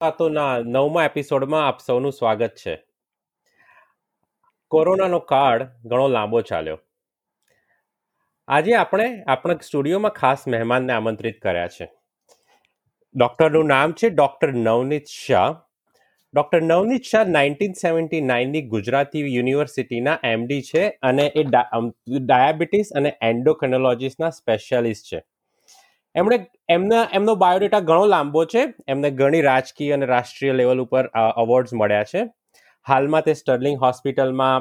વાતોના નવમા એપિસોડમાં આપ સૌનું સ્વાગત છે. કોરોનાનો કાળ ઘણો લાંબો ચાલ્યો. આજે આપણે આપણા સ્ટુડિયોમાં ખાસ મહેમાનને આમંત્રિત કર્યા છે. ડૉક્ટરનું નામ છે doctor Navneet Shah. Doctor Navneet Shah nineteen seventy નાઇનની Gujarati યુનિવર્સિટીના એમડી છે અને એ ડાયાબિટીસ અને એન્ડોક્રોનોલોજીસના સ્પેશિયાલિસ્ટ છે. એમણે એમના એમનો બાયોડેટા ઘણો લાંબો છે. એમને ઘણી રાજકીય અને રાષ્ટ્રીય લેવલ ઉપર અવોર્ડ્સ મળ્યા છે. હાલમાં તે સ્ટર્લિંગ હોસ્પિટલમાં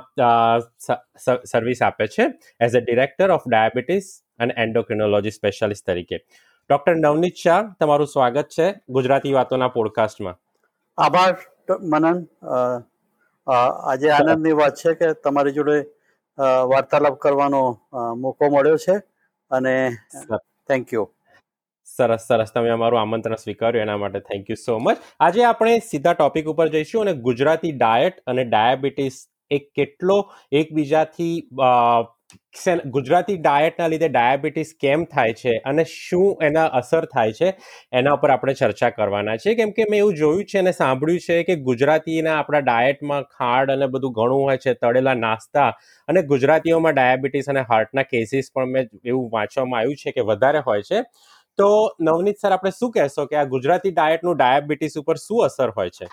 સર્વિસ આપે છે as a director of diabetes અને એન્ડોક્રિનોલોજી સ્પેશિયાલિસ્ટ તરીકે. ડોક્ટર નવનીત શાહ તમારું સ્વાગત છે ગુજરાતી વાતોના પોડકાસ્ટમાં આભાર મનન. આજે આનંદની વાત છે કે તમારી જોડે વાર્તાલાપ કરવાનો મોકો મળ્યો છે અને થેન્ક યુ સરસ સરસ. તમે અમારું આમંત્રણ સ્વીકાર્યું એના માટે થેન્ક યુ સો મચ આજે આપણે સીધા ટોપિક ઉપર જઈશું અને ગુજરાતી ડાયટ અને ડાયાબિટીસ એ કેટલો એકબીજાથી ગુજરાતી ડાયટના લીધે ડાયાબિટીસ કેમ થાય છે અને શું એના અસર થાય છે, એના ઉપર આપણે ચર્ચા કરવાના છે કેમ કે મેં એવું જોયું છે અને સાંભળ્યું છે કે ગુજરાતીના આપણા ડાયટમાં ખાડ અને બધું ઘણું હોય છે, તળેલા નાસ્તા અને ગુજરાતીઓમાં ડાયાબિટીસ અને હાર્ટના કેસીસ પણ મેં એવું વાંચવામાં આવ્યું છે કે વધારે હોય છે. તો નવનીત સર, આપણે શું કહેશો કે આ ગુજરાતી ડાયટનું ડાયાબિટીસ ઉપર શું અસર હોય છે?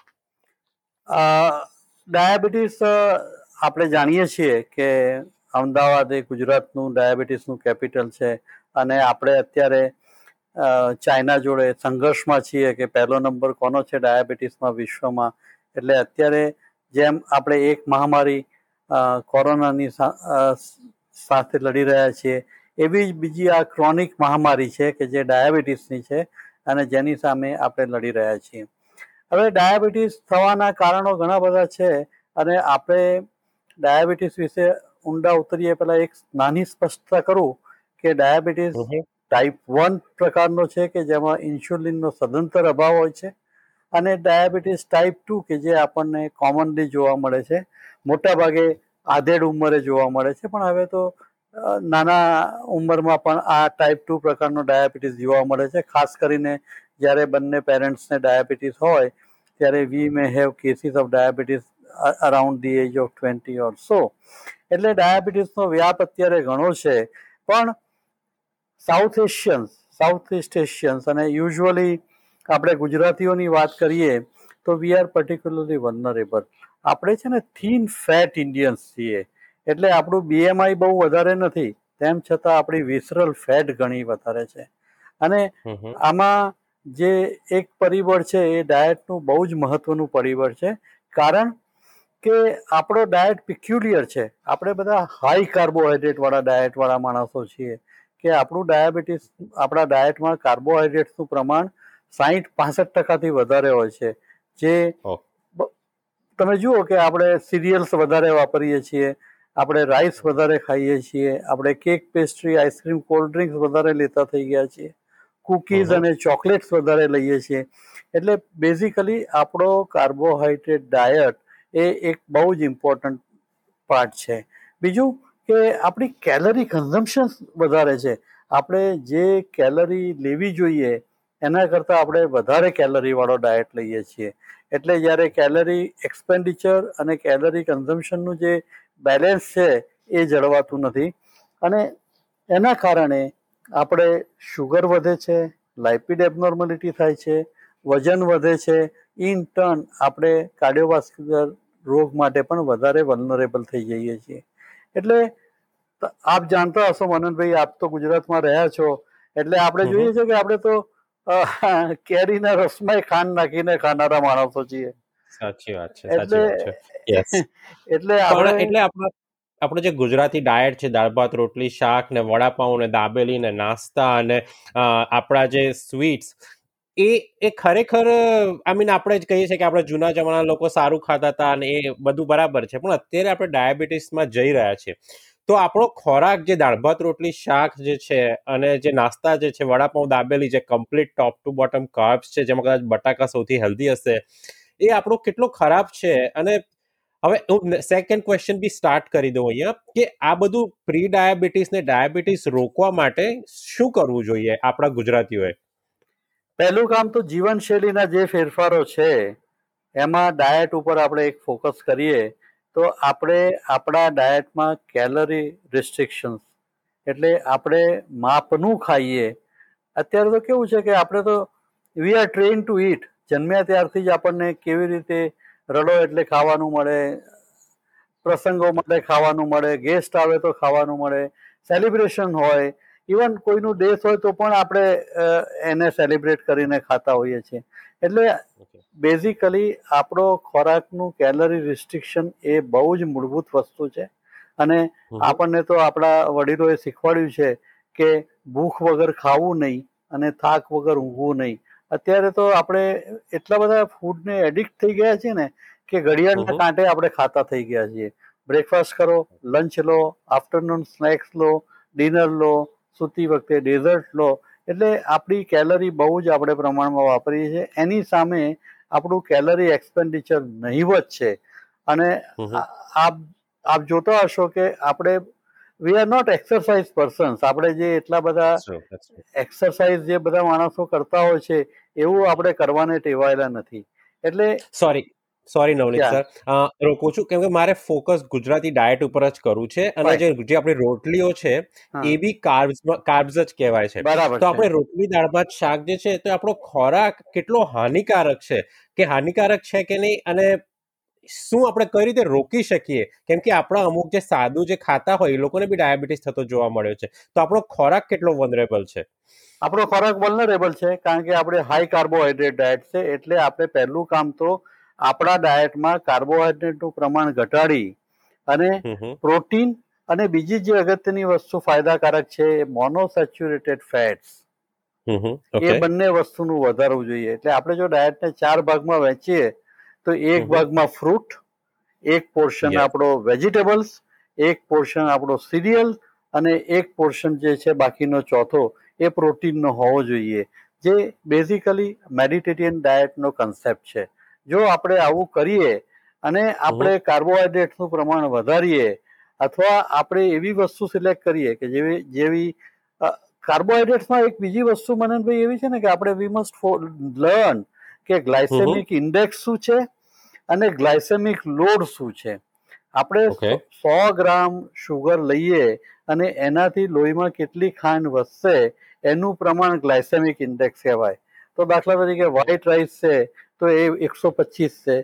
ડાયાબિટીસ આપણે જાણીએ છીએ કે અમદાવાદ એ ગુજરાતનું ડાયાબિટીસનું કેપિટલ છે અને આપણે અત્યારે ચાઇના જોડે સંઘર્ષમાં છીએ કે પહેલો નંબર કોનો છે ડાયાબિટીસમાં વિશ્વમાં. એટલે અત્યારે જેમ આપણે એક મહામારી કોરોનાની સાથે લડી રહ્યા છીએ એવી જ બીજી આ ક્રોનિક મહામારી છે કે જે ડાયાબિટીસની છે અને જેની સામે આપણે લડી રહ્યા છીએ. હવે ડાયાબિટીસ થવાના કારણો ઘણા બધા છે અને આપણે ડાયાબિટીસ વિશે ઊંડા ઉતરીએ પહેલાં એક નાની સ્પષ્ટતા કરું કે ડાયાબિટીસ ટાઈપ વન પ્રકારનો છે કે જેમાં ઇન્સ્યુલિનનો સદંતર અભાવ હોય છે અને ડાયાબિટીસ ટાઈપ ટુ કે જે આપણને કોમનલી જોવા મળે છે. મોટાભાગે આધેડ ઉંમરે જોવા મળે છે. પણ હવે તો નાના ઉંમરમાં પણ આ ટાઈપ ટુ પ્રકારનો ડાયાબિટીસ જોવા મળે છે. ખાસ કરીને જ્યારે બંને પેરેન્ટ્સને ડાયાબિટીસ હોય, ત્યારે we may have cases of diabetes around the age of twenty or so એટલે ડાયાબિટીસનો વ્યાપ અત્યારે ઘણો છે. પણ South Asians South East Asians અને યુઝ્યુઅલી આપણે ગુજરાતીઓની વાત કરીએ, તો વી આર પર્ટિક્યુલરલી વનરેબલ આપણે છે ને થીન ફેટ ઇન્ડિયન્સ છીએ. એટલે આપણું બીએમઆઈ બહુ વધારે નથી તેમ છતાં આપણી વિસરલ ફેટ ઘણી વધારે છે. અને આમાં જે એક પરિબળ છે એ ડાયટનું બહુ જ મહત્વનું પરિબળ છે. કારણ કે આપણો ડાયટ પિક્યુલિયર છે. આપણે બધા હાઈ કાર્બોહાઈડ્રેટવાળા વાળા ડાયટ વાળા માણસો છીએ કે આપણું ડાયાબિટીસ આપણા ડાયટમાં કાર્બોહાઈડ્રેટ્સનું પ્રમાણ સાહીઠ પાસઠ ટકાથી વધારે હોય છે. જે તમે જુઓ કે આપણે સિરિયલ્સ વધારે વાપરીએ છીએ આપણે રાઈસ વધારે ખાઈએ છીએ આપણે cake pastry ice cream cold drinks વધારે લેતા થઈ ગયા છીએ. કુકીઝ અને ચોકલેટ્સ વધારે લઈએ છીએ. એટલે બેઝિકલી આપણો કાર્બોહાઈડ્રેટ ડાયટ એ એક બહુ જ ઇમ્પોર્ટન્ટ પાર્ટ છે. બીજું કે આપણી કેલરી કન્ઝમ્પશન વધારે છે. આપણે જે કેલરી લેવી જોઈએ એના કરતાં આપણે વધારે કેલરીવાળો ડાયટ લઈએ છીએ. એટલે જ્યારે કેલરી એક્સપેન્ડિચર અને કેલરી કન્ઝમ્પશનનું જે બેલેન્સ છે એ જળવાતું નથી. અને એના કારણે આપણે શુગર વધે છે લાઇપિડ એબનોર્મલિટી થાય છે વજન વધે છે. ઇન ટર્ન આપણે કાર્ડિયોવાસ્ક્યુલર રોગ માટે પણ વધારે વલનરેબલ થઈ જઈએ છીએ. એટલે આપ જાણતા હશો મનનભાઈ આપ તો ગુજરાતમાં રહ્યા છો. એટલે આપણે જોઈએ છે કે આપણે તો કેરીના રસમાં ખાંડ નાખીને ખાનારા માણસો છીએ. સાચી વાત છે એટલે એટલે આપણે એટલે આપણા આપણો જે ગુજરાતી ડાયટ છે દાળ ભાત રોટલી શાક ને વડાપાઉં ને દાબેલી ને નાસ્તા અને આપણા જે સ્વીટ્સ એ એ ખરેખર આઈ મીન આપણે જ કહીએ છીએ કે આપણે જૂના જમાના લોકો સારું ખાતા હતા અને એ બધું બરાબર છે પણ અત્યારે આપણે ડાયાબિટીસમાં જઈ રહ્યા છીએ. તો આપણો ખોરાક જે દાળ ભાત રોટલી શાક જે છે અને જે નાસ્તા જે છે વડાપાઉં દાબેલી જે complete top to bottom carbs છે જેમાં કદાચ બટાકા સૌથી હેલ્ધી હશે એ આપણો કેટલો ખરાબ છે અને હવે હું સેકન્ડ ક્વેશ્ચન બી સ્ટાર્ટ કરી દઉં અહીંયા કે આ બધું પ્રી ડાયાબિટીસ ને ડાયાબિટીસ રોકવા માટે શું કરવું જોઈએ આપણા ગુજરાતીઓએ? પહેલું કામ તો જીવનશૈલીના જે ફેરફારો છે, એમાં ડાયટ ઉપર આપણે એક ફોકસ કરીએ, તો આપણે આપણા ડાયટમાં કેલરી રિસ્ટ્રિક્શન્સ એટલે આપણે માપનું ખાઈએ. અત્યારે તો કેવું છે કે આપણે તો we are train to eat જન્મ્યા ત્યારથી જ આપણને કેવી રીતે રડો એટલે ખાવાનું મળે પ્રસંગો માટે ખાવાનું મળે ગેસ્ટ આવે તો ખાવાનું મળે સેલિબ્રેશન હોય. ઇવન કોઈનું ડેથ હોય તો પણ આપણે એને સેલિબ્રેટ કરીને ખાતા હોઈએ છીએ. એટલે બેઝિકલી આપણો ખોરાકનું કેલરી રિસ્ટ્રિક્શન એ બહુ જ મૂળભૂત વસ્તુ છે. અને આપણને તો આપણા વડીલોએ શીખવાડ્યું છે કે ભૂખ વગર ખાવું નહીં અને થાક વગર ઊંઘવું નહીં. અત્યારે તો આપણે એટલા બધા ફૂડને એડિક્ટ થઈ ગયા છીએ ને કે ઘડિયાળના કાંટે આપણે ખાતા થઈ ગયા છીએ. બ્રેકફાસ્ટ કરો લંચ લો આફ્ટરનૂન સ્નેક્સ લો ડિનર લો સૂતી વખતે ડેઝર્ટ લો. એટલે આપણી કેલરી બહુ જ આપણે પ્રમાણમાં વાપરીએ છીએ. એની સામે આપણું કેલરી એક્સપેન્ડિચર નહીવત છે. અને આપ આપ જોતા હશો કે આપણે we are not exercise persons આપણે જે એટલા બધા એક્સરસાઇઝ જે બધા માણસો કરતા હોય છે એવું આપણે કરવાને ટેવાયેલા નથી. એટલે સોરી સોરી નવનીત સર રોકું છું કેમ કે મારે ફોકસ ગુજરાતી ડાયટ ઉપર જ કરવું છે અને જે જે આપણી રોટલીઓ છે એ બી કાર્બ્સ કાર્બ્સ જ કહેવાય છે. બરાબર તો આપણે રોટલી દાળ ભાત શાક જે છે તો આપણો ખોરાક કેટલો હાનિકારક છે? કે હાનિકારક છે કે નહીં? અને શું આપણે કઈ રીતે રોકી શકીએ? કેમ કે આપણા અમુક જે સાદું જે ખાતા હોય એ લોકોને બી ડાયાબિટીસ થતો જોવા મળ્યો છે. તો આપણો ખોરાક કેટલો વનરેબલ છે? આપણો ખોરાક વનરેબલ છે કારણ કે આપણે હાઈ કાર્બોહાઈડ્રેટ ડાયટ છે એટલે આપણે પહેલું કામ તો આપણા ડાયટમાં કાર્બોહાઈડ્રેટનું પ્રમાણ ઘટાડી અને પ્રોટીન અને બીજી જે અગત્યની વસ્તુ ફાયદાકારક છે મોનોસેચ્યુરેટેડ ફેટ્સ એ બંને વસ્તુનું વધારવું જોઈએ. એટલે આપણે જો ડાયટને ચાર ભાગમાં વહેંચીએ તો એક ભાગમાં ફ્રૂટ એક પોર્શન આપણો વેજીટેબલ્સ એક પોર્શન આપણો સિરિયલ અને એક પોર્શન જે છે બાકીનો ચોથો એ પ્રોટીનનો હોવો જોઈએ. જે બેઝિકલી મેડિટેરિયન ડાયટનો કન્સેપ્ટ છે. જો આપણે આવું કરીએ અને આપણે કાર્બોહાઈડ્રેટનું પ્રમાણ વધારીએ અથવા આપણે એવી વસ્તુ સિલેક્ટ કરીએ કે જેવી જેવી કાર્બોહાઈડ્રેટ્સમાં એક બીજી વસ્તુ મનનભાઈ એવી છે ને કે આપણે વી મસ્ટ લર્ન કે ગ્લાયસેમિક ઇન્ડેક્સ શું છે? અને ગ્લાયસેમિક લોડ શું છે? આપણે સો ગ્રામ શુગર લઈએ અને એનાથી લોહીમાં કેટલી ખાંડ વધશે એનું પ્રમાણ ગ્લાયસેમિક ઇન્ડેક્સ કહેવાય. તો દાખલા તરીકે વ્હાઈટ રાઈસ છે તો એ એકસો પચીસ છે.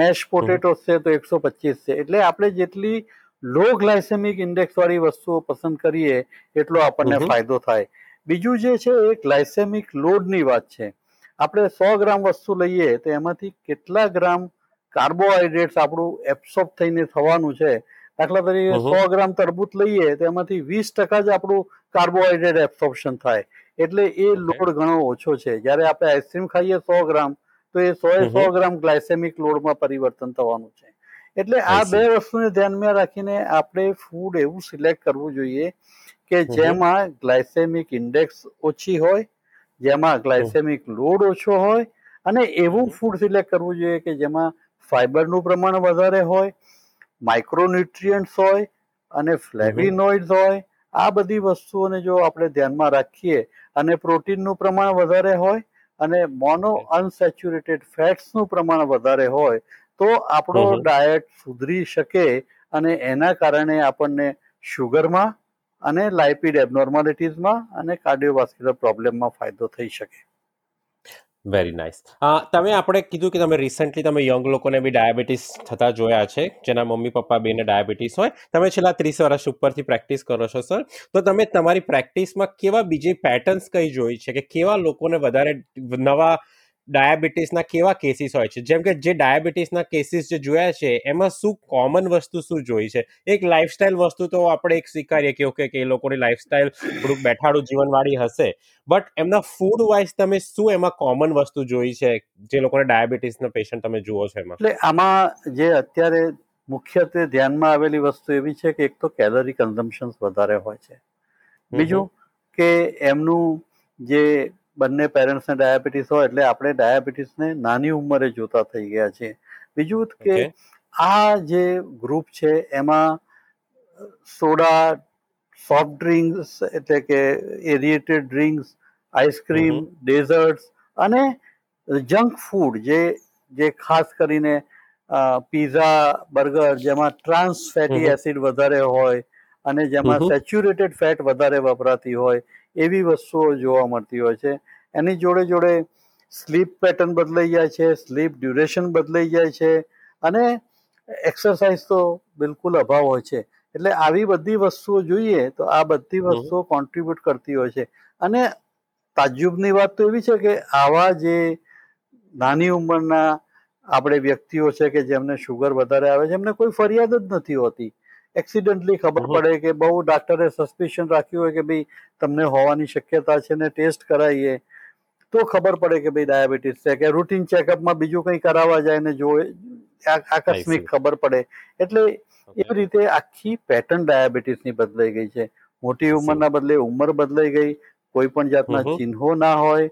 મેશ પોટેટો છે તો એકસો પચીસ છે. એટલે આપણે જેટલી લો ગ્લાયસેમિક ઇન્ડેક્સ વાળી વસ્તુઓ પસંદ કરીએ એટલો આપણને ફાયદો થાય. બીજું જે છે એ ગ્લાયસેમિક લોડની વાત છે. આપણે સો ગ્રામ વસ્તુ લઈએ તો એમાંથી કેટલા ગ્રામ કાર્બોહાઈડ્રેટ્સ આપણું એબ્સોર્બ થઈને થવાનું છે. દાખલા તરીકે સો ગ્રામ તરબૂચ લઈએ તો એમાંથી વીસ ટકા જ આપણું કાર્બોહાઈડ્રેટ એબ્સોર્પ્શન થાય. એટલે એ લોડ ઘણો ઓછો છે. જ્યારે આપણે આઈસ્ક્રીમ ખાઈએ સો ગ્રામ તો એ સો સો ગ્રામ ગ્લાયસેમિક લોડમાં પરિવર્તન થવાનું છે. એટલે આ બે વસ્તુને ધ્યાનમાં રાખીને આપણે ફૂડ એવું સિલેક્ટ કરવું જોઈએ કે જેમાં ગ્લાયસેમિક ઇન્ડેક્સ ઓછી હોય જેમાં ગ્લાયસેમિક લોડ ઓછો હોય અને એવું ફૂડ સિલેક્ટ કરવું જોઈએ કે જેમાં ફાઈબરનું પ્રમાણ વધારે હોય માઇક્રોન્યુટ્રિયન્ટ્સ હોય અને ફ્લેવિનોઇડ્સ હોય આ બધી વસ્તુઓને જો આપણે ધ્યાનમાં રાખીએ અને પ્રોટીનનું પ્રમાણ વધારે હોય અને મોનો અનસેચ્યુરેટેડ ફેટ્સનું પ્રમાણ વધારે હોય તો આપણો ડાયટ સુધરી શકે અને એના કારણે આપણને શુગરમાં અને લાઇપિડ એબનોર્માલિટીઝમાં અને કાર્ડિયોવાસ્ક્યુલર પ્રોબ્લેમમાં ફાયદો થઈ શકે. વેરી નાઇસ તમે આપણે કીધું કે તમે રિસન્ટલી તમે યંગ લોકોને બી ડાયાબિટીસ થતા જોયા છે, જેના મમ્મી, પપ્પા બેને ડાયાબિટીસ હોય, તમે છેલ્લા ત્રીસ વર્ષ ઉપરથી પ્રેક્ટિસ કરો છો સર તો તમે તમારી પ્રેક્ટિસમાં કેવા બીજી પેટર્ન્સ કઈ જોઈ છે કે કેવા લોકોને વધારે નવા ડાયાબિટીસના કેવા કેસીસ હોય છે? જેમ કે જે ડાયાબિટીસના કેસીસ જે જોયા છે એમાં શું કોમન વસ્તુ શું જોઈ છે? એક લાઈફસ્ટાઈલ વસ્તુ તો આપણે એક સ્વીકારીએ કે ઓકે કે એ લોકોની લાઈફસ્ટાઈલ થોડુંક બેઠાડું જીવનવાળી હશે. બટ એમના ફૂડ વાઇઝ તમે શું એમાં કોમન વસ્તુ જોઈ છે? જે લોકોને ડાયાબિટીસના પેશન્ટ તમે જુઓ છો એમાં? એટલે આમાં જે અત્યારે મુખ્યત્વે ધ્યાનમાં આવેલી વસ્તુ એવી છે કે એક તો કેલરી કન્ઝમ્પશન વધારે હોય છે. બીજું કે એમનું જે બંને પેરેન્ટ્સને ડાયાબિટીસ હોય એટલે આપણે ડાયાબિટીસને નાની ઉંમરે જોતા થઈ ગયા છે બીજું કે આ જે ગ્રુપ છે એમાં સોડા સોફ્ટ ડ્રિંક્સ એટલે કે એરિએટેડ ડ્રિંક્સ આઈસ્ક્રીમ ડેઝર્ટ્સ અને જંક ફૂડ જે જે ખાસ કરીને પીઝા બર્ગર જેમાં ટ્રાન્સ ફેટી એસિડ વધારે હોય અને જેમાં સેચ્યુરેટેડ ફેટ વધારે વપરાતી હોય એવી વસ્તુઓ જોવા મળતી હોય છે. એની જોડે જોડે સ્લીપ પેટર્ન બદલાઈ જાય છે સ્લીપ ડ્યુરેશન બદલાઈ જાય છે અને એક્સરસાઇઝ તો બિલકુલ અભાવ હોય છે. એટલે આવી બધી વસ્તુઓ જોઈએ તો આ બધી વસ્તુઓ કોન્ટ્રીબ્યુટ કરતી હોય છે. અને તાજ્જુબની વાત તો એવી છે કે આવા જે નાની ઉંમરના આપણે વ્યક્તિઓ છે કે જેમને શુગર વધારે આવે છે એમને કોઈ ફરિયાદ જ નથી હોતી. એક્સિડન્ટલી ખબર પડે કે બહુ ડાક્ટરે સસ્પિશન રાખ્યું હોય કે ભાઈ તમને હોવાની શક્યતા છે ને ટેસ્ટ કરાવીએ તો ખબર પડે કે ભાઈ ડાયાબિટીસ છે. કે રૂટીન ચેકઅપમાં બીજું કંઈ કરાવવા જાય ને જો આકસ્મિક ખબર પડે. એટલે. એવી રીતે આખી પેટર્ન ડાયાબિટીસની બદલાઈ ગઈ છે. મોટી ઉંમરના બદલે ઉંમર બદલાઈ ગઈ. કોઈ પણ જાતના ચિહ્નો ના હોય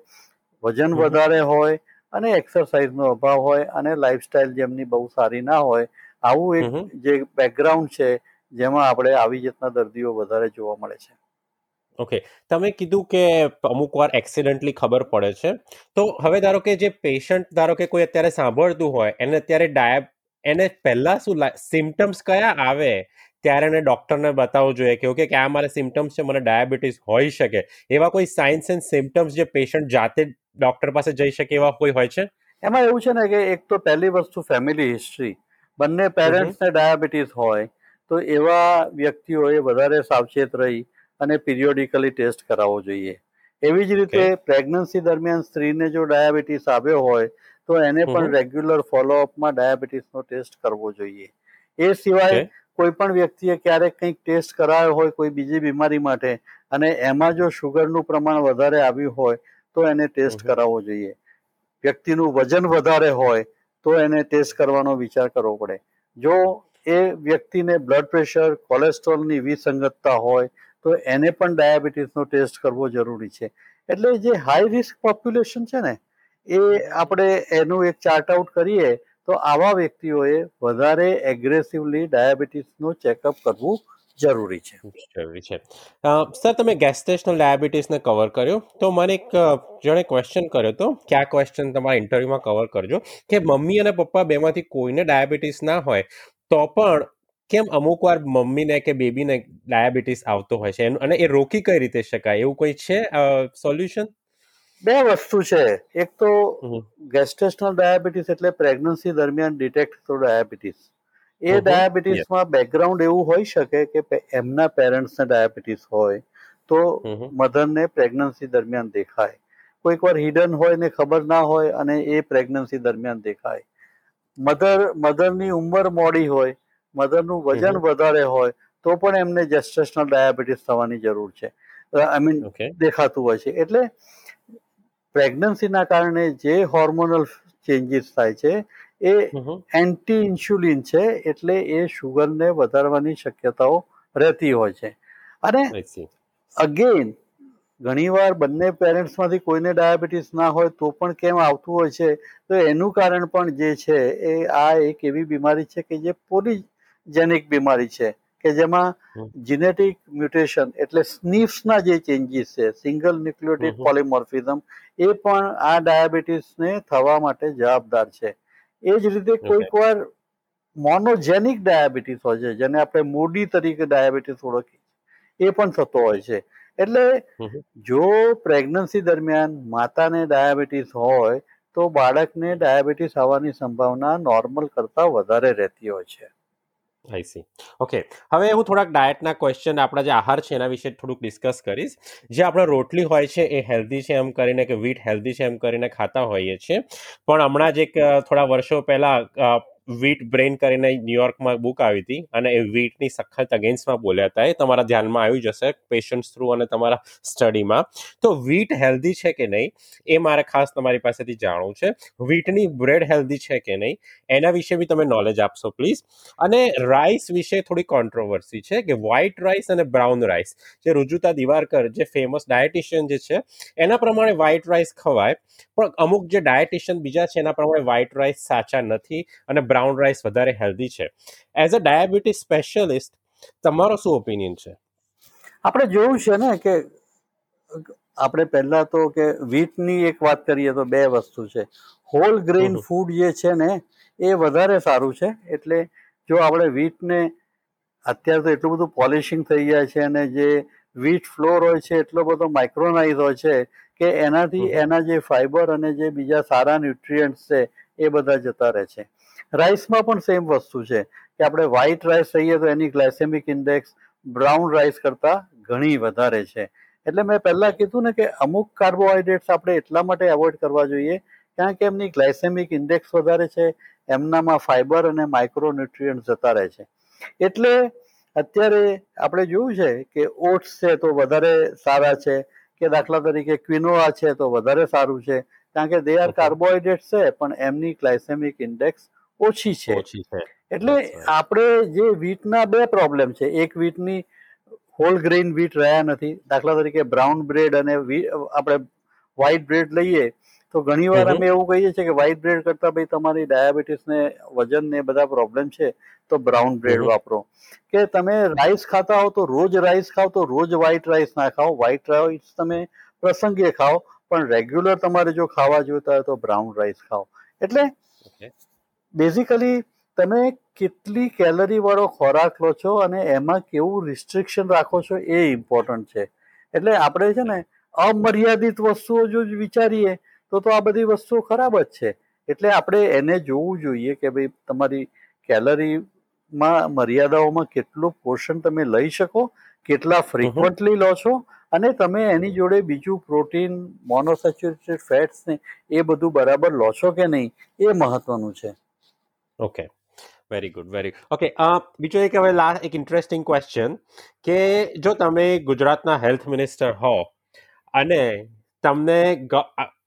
વજન વધારે હોય અને એક્સરસાઇઝનો અભાવ હોય અને લાઇફસ્ટાઇલ જેમની બહુ સારી ના હોય. આવું એક જે બેકગ્રાઉન્ડ છે જેમાં આપણે આવી જાતના દર્દીઓ વધારે જોવા મળે છે. ઓકે તમે કીધું કે અમુક વાર એક્સિડન્ટલી ખબર પડે છે. તો હવે ધારો કે જે પેશન્ટ ધારો કે કોઈ અત્યારે સાંભળતું હોય એને અત્યારે ડાયા એને પહેલા શું સિમ્ટમ્સ કયા આવે? ત્યારે એને ડોક્ટરને બતાવવું જોઈએ કે ઓકે કે આ મારે સિમ્ટમ્સ છે મને ડાયાબિટીસ હોઈ શકે. એવા કોઈ સાઇન્સ એન્ડ સિમ્ટમ્સ જે પેશન્ટ જાતે ડોક્ટર પાસે જઈ શકે એવા કોઈ હોય છે? એમાં એવું છે ને કે એક તો પહેલી વસ્તુ ફેમિલી હિસ્ટ્રી બંને પેરેન્ટ્સને ડાયાબિટીસ હોય તો એવા વ્યક્તિઓએ વધારે સાવચેત રહી અને પિરિયોડિકલી ટેસ્ટ કરાવવો જોઈએ. એવી જ રીતે પ્રેગ્નન્સી દરમિયાન સ્ત્રીને જો ડાયાબિટીસ આવ્યો હોય તો એને પણ. રેગ્યુલર ફોલોઅપમાં ડાયાબિટીસનો ટેસ્ટ કરવો જોઈએ. એ સિવાય કોઈ પણ વ્યક્તિએ ક્યારેક કંઈક ટેસ્ટ કરાયો હોય કોઈ બીજી બીમારી માટે અને એમાં જો શુગરનું પ્રમાણ વધારે આવ્યું હોય તો એને ટેસ્ટ કરાવવો જોઈએ. વ્યક્તિનું વજન વધારે હોય તો એને ટેસ્ટ કરવાનો વિચાર કરવો પડે. જો એ વ્યક્તિને બ્લડ પ્રેશર કોલેસ્ટ્રોલની વિસંગતતા હોય, તો એને પણ ડાયાબિટીસનો ટેસ્ટ કરવો જરૂરી છે. એટલે જે હાઈ રિસ્ક પોપ્યુલેશન છે ને, એ આપણે એનું એક ચાર્ટ આઉટ કરીએ, તો આવા વ્યક્તિઓએ વધારે એગ્રેસિવલી ડાયાબિટીસનું ચેકઅપ કરવું જરૂરી છે. જરૂરી છે. સર, તમે ગેસ્ટેશનલ ડાયાબિટીસને કવર કર્યો? તો મને એક જણે ક્વેશ્ચન કર્યો હતો, કે આ ક્વેશ્ચન તમારા ઇન્ટરવ્યુમાં કવર કરજો, કે મમ્મી અને પપ્પા બેમાંથી કોઈને ડાયાબિટીસ ના હોય તો પણ કેમ અમુક વાર મમ્મીને કે બેબીને ડાયાબિટીસ આવતો હોય છે? અને એ રોકી કઈ રીતે શકાય? એવું કોઈ છે સોલ્યુશન? બે વસ્તુ છે. એક તો ગેસ્ટેશનલ ડાયાબિટીસ એટલે પ્રેગ્નન્સી દરમિયાન ડિટેક્ટ થતો ડાયાબિટીસ એ ડાયાબિટીસમાં બેકગ્રાઉન્ડ એવું હોઈ શકે કે એમના પેરેન્ટ્સને ડાયાબિટીસ હોય તો મધરને પ્રેગ્નન્સી દરમિયાન દેખાય. કોઈક વાર હિડન હોય ને ખબર ના હોય અને એ પ્રેગ્નન્સી દરમિયાન દેખાય. મધર મધરની ઉંમર મોડી હોય મધરનું વજન વધારે હોય તો પણ એમને જેસ્ટેશનલ ડાયાબિટીસ થવાની જરૂર છે. આઈ મીન દેખાતું હોય છે. એટલે પ્રેગ્નન્સીના કારણે જે હોર્મોનલ ચેન્જીસ થાય છે એ એન્ટી ઇન્સ્યુલિન છે એટલે એ શુગરને વધારવાની શક્યતાઓ રહેતી હોય છે. અને અગેન ઘણીવાર બંને પેરેન્ટ્સમાંથી કોઈને ડાયાબિટીસ ના હોય તો પણ કેમ આવતું હોય છે? તો એનું કારણ પણ જે છે એ આ એક એવી બીમારી છે કે જે પોલીજેનિક બીમારી છે કે જેમાં જીનેટિક મ્યુટેશન એટલે સ્નીફ્સના જે ચેન્જીસ છે સિંગલ ન્યુક્લિયોટિડ પોલિમોર્ફિઝમ એ પણ આ ડાયાબિટીસને થવા માટે જવાબદાર છે. એ જ રીતે કોઈક વાર મોનોજેનિક ડાયાબિટીસ હોય છે જેને આપણે મૂડી તરીકે ડાયાબિટીસ ઓળખીએ એ પણ થતો હોય છે. એટલે જો પ્રેગ્નન્સી દરમિયાન માતાને ડાયાબિટીસ હોય તો બાળકને ડાયાબિટીસ આવવાની સંભાવના નોર્મલ કરતાં વધારે રહેતી હોય છે. આઈ સી ઓકે હવે હું થોડાક ડાયટના ક્વેશ્ચન આપણા જે આહાર છે એના વિશે થોડુંક ડિસ્કસ કરીશ. જે આપણા રોટલી હોય છે એ હેલ્ધી છે એમ કરીને કે વીટ હેલ્ધી છે એમ કરીને ખાતા હોઈએ છીએ. પણ હમણાં જ એક થોડા વર્ષો પહેલા વીટ બ્રેન કરીને ન્યુયોર્કમાં બુક આવી હતી અને એ વીટની સખત અગેન્સ્ટમાં બોલ્યા હતા એ તમારા ધ્યાનમાં આવી જશે પેશન્ટ્સ થ્રુ અને તમારા સ્ટડીમાં તો વીટ હેલ્ધી છે કે નહીં એ મારે ખાસ તમારી પાસેથી જાણવું છે. વીટની બ્રેડ હેલ્ધી છે કે નહીં એના વિશે બી તમે નોલેજ આપશો પ્લીઝ અને રાઈસ વિશે થોડી કોન્ટ્રોવર્સી છે કે વ્હાઈટ રાઈસ અને બ્રાઉન રાઈસ જે રુજુતા દિવારકર જે ફેમસ ડાયટિશિયન જે છે એના પ્રમાણે વ્હાઈટ રાઈસ ખવાય પણ અમુક જે ડાયટિશિયન બીજા છે એના પ્રમાણે વ્હાઈટ રાઈસ સાચા નથી અને બ્રાઉન રાઈસ વધારે હેલ્ધી છે. એઝ અ ડાયાબિટીસ સ્પેશિયલિસ્ટ તમારો શું ઓપિનિયન છે? આપણે જોયું છે ને કે આપણે પહેલા તો કે વીટની એક વાત કરીએ તો બે વસ્તુ છે. હોલ ગ્રેઇન ફૂડ જે છે ને એ વધારે સારું છે. એટલે જો આપણે વીટને અત્યારે તો એટલું બધું પોલિશિંગ થઈ જાય છે અને જે વીટ ફ્લોર હોય છે એટલો બધો માઇક્રોનાઇઝ હોય છે કે એનાથી એના જે ફાઈબર અને જે બીજા સારા ન્યુટ્રિયન્ટ્સ છે એ બધા જતા રહે છે. રાઈસમાં પણ સેમ વસ્તુ છે કે આપણે વ્હાઈટ રાઈસ લઈએ તો એની ગ્લાયસેમિક ઇન્ડેક્સ બ્રાઉન રાઈસ કરતાં ઘણી વધારે છે એટલે મેં પહેલાં કીધું ને કે અમુક કાર્બોહાઈડ્રેટ્સ આપણે એટલા માટે એવોઇડ કરવા જોઈએ કારણ કે એમની ગ્લાયસેમિક ઇન્ડેક્સ વધારે છે એમનામાં ફાઇબર અને માઇક્રોન્યુટ્રિયન્ટ જતા રહે છે એટલે અત્યારે આપણે જોયું છે કે ઓટ્સ છે તો વધારે સારા છે કે દાખલા તરીકે ક્વિનોઆ છે તો વધારે સારું છે કારણ કે દે આર Okay. કાર્બોહાઈડ્રેટ છે પણ એમની ગ્લાયસેમિક ઇન્ડેક્સ ઓછી છે. ઓછી છે. એટલે આપણે જે વીટના બે પ્રોબ્લેમ છે એક વીટની હોલ ગ્રેઇન વીટ રહ્યા નથી દાખલા તરીકે બ્રાઉન બ્રેડ અને આપણે વ્હાઈટ બ્રેડ લઈએ તો ઘણી વાર અમે એવું કહીએ છીએ કે વ્હાઈટ બ્રેડ કરતાં ભાઈ તમારી ડાયાબિટીસ ને વજન ને બધા પ્રોબ્લેમ છે તો બ્રાઉન બ્રેડ વાપરો. કે તમે રાઈસ ખાતા હો તો રોજ રાઈસ ખાઓ તો રોજ વ્હાઈટ રાઈસ ના ખાઓ વ્હાઈટ રાઈસ તમે પ્રસંગે ખાઓ પણ રેગ્યુલર તમારે જો ખાવા જોઈતા હોય તો બ્રાઉન રાઈસ ખાઓ એટલે. બેઝિકલી તમે કેટલી કેલરીવાળો ખોરાક લો છો અને એમાં કેવું રિસ્ટ્રિક્શન રાખો છો એ ઇમ્પોર્ટન્ટ છે. એટલે આપણે છે ને અમર્યાદિત વસ્તુઓ જો વિચારીએ તો તો આ બધી વસ્તુઓ ખરાબ જ છે. એટલે આપણે એને જોવું જોઈએ કે ભાઈ તમારી કેલરીમાં મર્યાદાઓમાં કેટલું પોષણ તમે લઈ શકો કેટલા ફ્રિકવન્ટલી લો છો અને તમે એની જોડે બીજું પ્રોટીન મોનોસેચ્યુરેટેડ ફેટ્સ ને એ બધું બરાબર લો છો કે નહીં એ મહત્વનું છે. Okay very good very okay બીજો એક હવે લાસ્ટ એક ઇન્ટરેસ્ટિંગ ક્વેશ્ચન કે જો તમે ગુજરાતના હેલ્થ મિનિસ્ટર હો અને તમને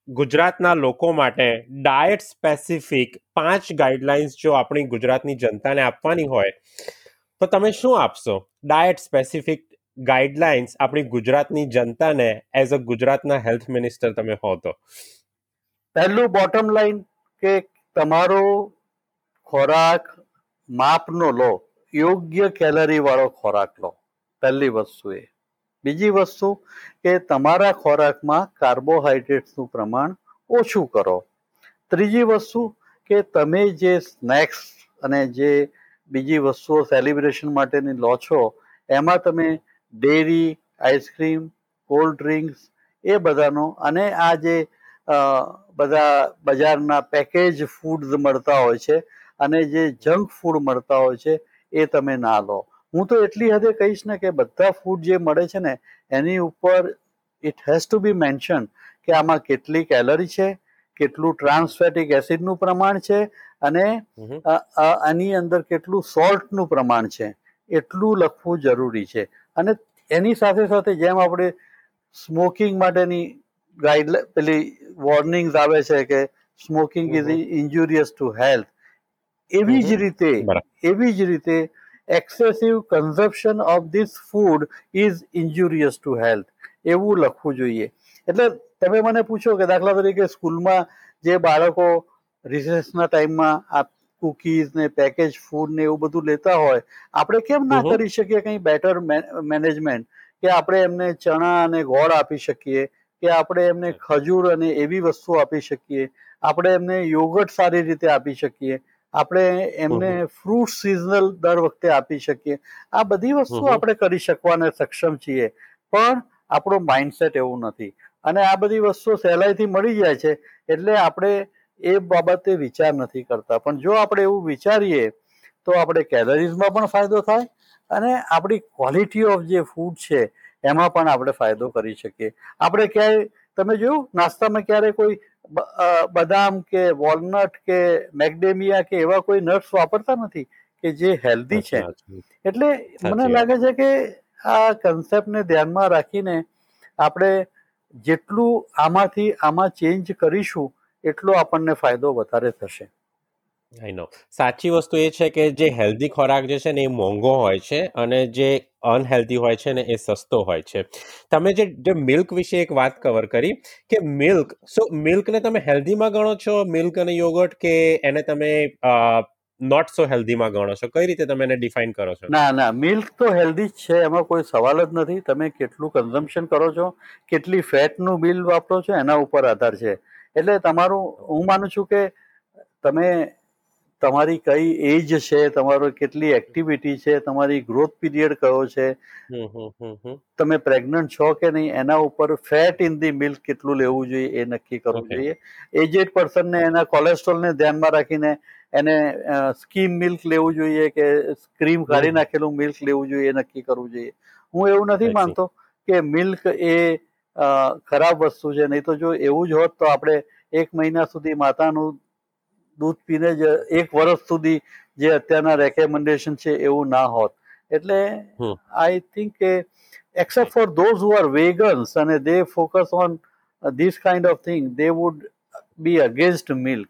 ગુજરાતના લોકો માટે ડાયટ સ્પેસિફિક પાંચ ગાઈડલાઇન્સ જો આપણી ગુજરાતની જનતાને આપવાની હોય, તો તમે શું આપશો? ડાયટ સ્પેસિફિક ગાઈડલાઇન્સ આપણી ગુજરાતની જનતાને એઝ અ ગુજરાતના હેલ્થ મિનિસ્ટર તમે હો તો. પહેલું બોટમ લાઈન કે તમારો ખોરાક માપનો લો, યોગ્ય કેલરીવાળો ખોરાક લો. પહેલી વસ્તુ એ. બીજી વસ્તુ કે તમારા ખોરાકમાં કાર્બોહાઈડ્રેટ્સનું પ્રમાણ ઓછું કરો. ત્રીજી વસ્તુ કે તમે જે સ્નેક્સ અને જે બીજી વસ્તુઓ સેલિબ્રેશન માટેની લો છો, એમાં તમે dairy ice cream cold drinks એ બધાનો અને આ જે બધા બજારના પેકેજ ફૂડ્સ મળતા હોય છે અને જે જંક ફૂડ મળતા હોય છે એ તમે ના લો. હું તો એટલી હદે કહીશ ને કે બધા ફૂડ જે મળે છે ને એની ઉપર it has to be mention કે આમાં કેટલી કેલરી છે કેટલું ટ્રાન્સફેટિક એસિડનું પ્રમાણ છે અને આની અંદર કેટલું સોલ્ટનું પ્રમાણ છે. એટલું લખવું જરૂરી છે. અને એની સાથે સાથે જેમ આપણે સ્મોકિંગ માટેની ગાઈડ પેલી વોર્નિંગ્સ આવે છે કે smoking is. Injurious to health એવી જ રીતે એવી જ રીતે excessive consumption of this food is injurious to health એવું લખવું જોઈએ. એટલે તમે મને પૂછો કે દાખલા તરીકે સ્કૂલમાં જે બાળકો રિસેસના ટાઈમમાં આ કુકીઝ ને પેકેજ ફૂડ ને એવું બધું લેતા હોય આપણે કેમ ના કરી શકીએ કંઈ બેટર મેનેજમેન્ટ કે આપણે એમને ચણા અને ગોળ આપી શકીએ કે આપણે એમને ખજૂર અને એવી વસ્તુ આપી શકીએ આપણે એમને યોગર્ટ સારી રીતે આપી શકીએ આપણે એમને ફ્રૂટ સિઝનલ દર વખતે આપી શકીએ. આ બધી વસ્તુ આપણે કરી શકવાને સક્ષમ છીએ. પણ આપણો માઇન્ડસેટ એવું નથી. અને આ બધી વસ્તુઓ સહેલાઈથી મળી જાય છે એટલે આપણે એ બાબતે વિચાર નથી કરતા. પણ જો આપણે એવું વિચારીએ તો આપણે કેલરીઝમાં પણ ફાયદો થાય અને આપણી ક્વોલિટી ઓફ જે ફૂડ છે એમાં પણ આપણે ફાયદો કરી શકીએ. આપણે ક્યાંય તમે જોયું નાસ્તામાં ક્યારે કોઈ બદામ કે વોલનટ કે મેકડેમિયા કે એવા કોઈ નટ્સ વાપરતા નથી કે જે હેલ્ધી છે. એટલે મને લાગે છે કે આ કન્સેપ્ટને ધ્યાનમાં રાખીને આપણે જેટલું આમાંથી આમાં ચેન્જ કરીશું એટલો આપણને ફાયદો વધારે થશે. આઈ નો સાચી વસ્તુ એ છે કે જે હેલ્ધી ખોરાક જે છે ને એ મોંઘો હોય છે અને જે અનહેલ્ધી હોય છે ને એ સસ્તો હોય છે. તમે જે જે મિલ્ક વિશે એક વાત કવર કરી કે મિલ્ક સો મિલ્કને તમે હેલ્ધીમાં ગણો છો મિલ્ક અને યોગર્ટ કે એને તમે નોટ સો હેલ્ધીમાં ગણો છો? કઈ રીતે તમે એને ડિફાઇન કરો છો? ના ના મિલ્ક તો હેલ્ધી જ છે, એમાં કોઈ સવાલ જ નથી. તમે કેટલું કન્ઝમ્પશન કરો છો, કેટલી ફેટનું બિલ વાપરો છો, એના ઉપર આધાર છે. એટલે તમારું હું માનું છું કે તમે તમારી કઈ એજ છે તમારો કેટલી એક્ટિવિટી છે તમારી ગ્રોથ પીરિયડ કયો છે? તમે પ્રેગ્નન્ટ છો કે નહીં એના ઉપર ફેટ ઇન ધી મિલ્ક કેટલું લેવું જોઈએ એ નક્કી કરવું. જોઈએ. એજેડ પર્સનને એના કોલેસ્ટ્રોલને ધ્યાનમાં રાખીને એને સ્કીમ મિલ્ક લેવું જોઈએ કે ક્રીમ કાઢી નાખેલું મિલ્ક લેવું જોઈએ એ નક્કી કરવું જોઈએ. હું એવું નથી માનતો કે મિલ્ક એ ખરાબ વસ્તુ છે. નહીં તો જો એવું જ હોત તો આપણે એક મહિના સુધી માતાનું દૂધ પીને જ એક વર્ષ સુધી જે અત્યારના રેકમેન્ડેશન છે એવું ના હોત. એટલે આઈ થિંક કે except for those who are vegans અને they focus on this kind of thing they would be against milk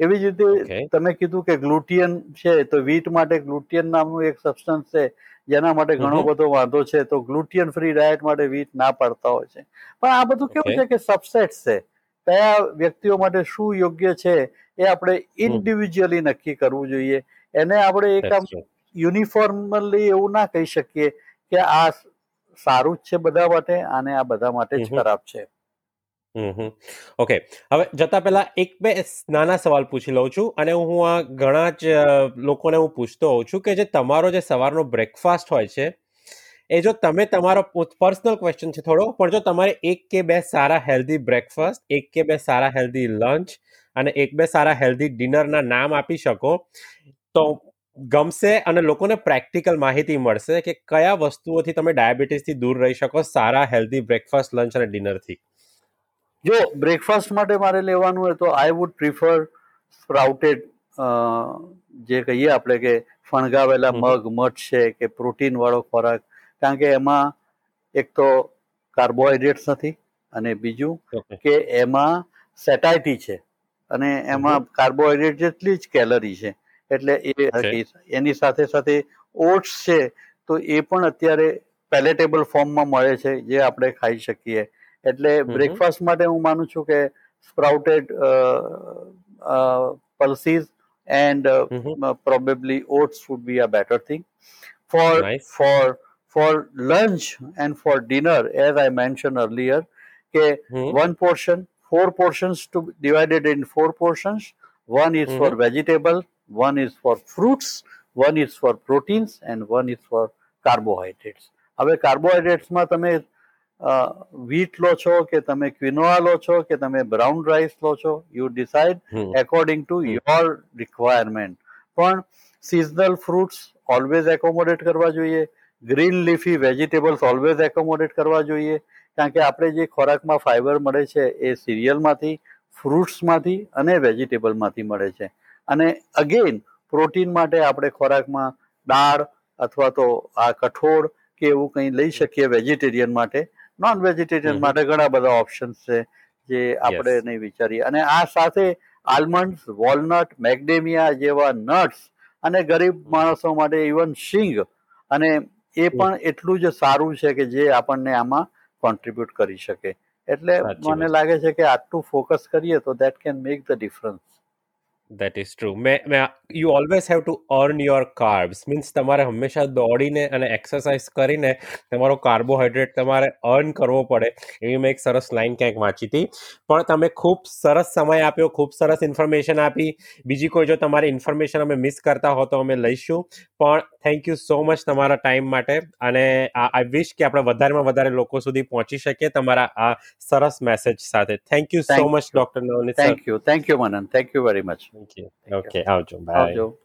એવી જ રીતે તમે કીધું કે ગ્લુટિયન છે તો વીટ માટે ગ્લુટિયન નામનું એક સબસ્ટન્સ છે જેના માટે ઘણો. બધો વાંધો છે તો ગ્લુટિયન ફ્રી ડાયટ માટે વીટ ના પાડતા હોય છે. પણ આ બધું કેવું છે કે સબસેટ છે? કયા વ્યક્તિઓ માટે શું યોગ્ય છે એ આપણે ઇન્ડિવિજ્યુઅલી નક્કી કરવું જોઈએ. એને આપણે એક આમ યુનિફોર્મલી એવું ના કહી શકીએ કે આ સારું જ છે બધા માટે અને આ બધા માટે જ. ખરાબ છે. ઓકે હવે જતા પહેલા એક બે નાના સવાલ પૂછી લઉં છું અને હું આ ઘણા જ લોકોને હું પૂછતો હોઉં છું કે જે તમારો જે સવારનો બ્રેકફાસ્ટ હોય છે એ જો તમે તમારો પર્સનલ ક્વેશ્ચન છે થોડો પણ જો તમારે એક કે બે સારા હેલ્ધી બ્રેકફાસ્ટ એક કે બે સારા હેલ્ધી લંચ અને એક બે સારા હેલ્ધી ડિનરના નામ આપી શકો તો ગમશે અને લોકોને પ્રેક્ટિકલ માહિતી મળશે કે કયા વસ્તુઓથી તમે ડાયાબિટીસથી દૂર રહી શકો સારા હેલ્ધી બ્રેકફાસ્ટ લંચ અને ડિનરથી જો બ્રેકફાસ્ટ માટે મારે લેવાનું હોય તો આઈ વુડ પ્રિફર સ્પ્રાઉટેડ જે કહીએ આપણે કે ફણગાવેલા. મગ મઠ છે કે પ્રોટીન વાળો ખોરાક કારણ કે એમાં એક તો કાર્બોહાઈડ્રેટ્સ નથી અને બીજું કે એમાં સેટાઇટી છે. અને એમાં કાર્બોહાઈડ્રેટ જેટલી જ કેલરી છે. એટલે એ એની સાથે સાથે ઓટ્સ છે તો એ પણ અત્યારે પેલેટેબલ ફોર્મમાં મળે છે જે આપણે ખાઈ શકીએ. એટલે બ્રેકફાસ્ટ માટે હું માનું છું કે sprouted pulses and probably oats would be a better thing for Nice. for for lunch and for dinner as i mentioned earlier okay hmm. one portion four portions to divided in four portions one is for Mhm. vegetable one is for fruits one is for proteins and one is for carbohydrates હવે કાર્બોહાઈડ્રેટ્સમાં તમે વીટ લો છો કે તમે quinoa લો છો કે તમે brown rice લો છો you decide hmm. according to Hmm. your requirement પણ સિઝનલ ફ્રૂટ્સ ઓલવેઝ એકોમોડેટ કરવા જોઈએ green leafy vegetables always accommodate કરવા જોઈએ. કારણ કે આપણે જે ખોરાકમાં ફાઈબર મળે છે એ સિરિયલમાંથી ફ્રૂટ્સમાંથી અને વેજીટેબલમાંથી મળે છે. અને અગેન પ્રોટીન માટે આપણે ખોરાકમાં દાળ અથવા તો આ કઠોળ કે એવું કંઈ લઈ શકીએ વેજીટેરિયન માટે. નોન વેજીટેરિયન માટે ઘણા બધા ઓપ્શન્સ છે જે આપણે. નહીં વિચારીએ. અને આ સાથે આલમંડ્સ વોલનટ મેગ્ડેમિયા જેવા નટ્સ અને ગરીબ માણસો માટે ઇવન શીંગ અને એ પણ એટલું જ સારું છે કે જે આપણને આમાં કોન્ટ્રીબ્યુટ કરી શકે. એટલે મને લાગે છે કે આટલું ફોકસ કરીએ તો that can make the difference That is true મેં મેં you always have to earn your carbs means તમારે હંમેશા દોડીને અને એક્સરસાઇઝ કરીને તમારો કાર્બોહાઈડ્રેટ તમારે અર્ન કરવો પડે. એવી મેં એક સરસ લાઇન ક્યાંક વાંચી હતી. પણ તમે ખૂબ સરસ સમય આપ્યો ખૂબ સરસ ઇન્ફોર્મેશન આપી. બીજી કોઈ જો તમારી ઇન્ફોર્મેશન અમે મિસ કરતા હો તો અમે લઈશું. પણ થેન્ક યુ સો મચ તમારા ટાઈમ માટે. અને આઈ વિશ કે આપણે વધારેમાં વધારે લોકો સુધી પહોંચી શકીએ તમારા આ સરસ મેસેજ સાથે. Thank you so much doctor Navneet thank you thank you Manan thank you very much Thank you. Thank okay, you. Aljo. Bye. Aljo.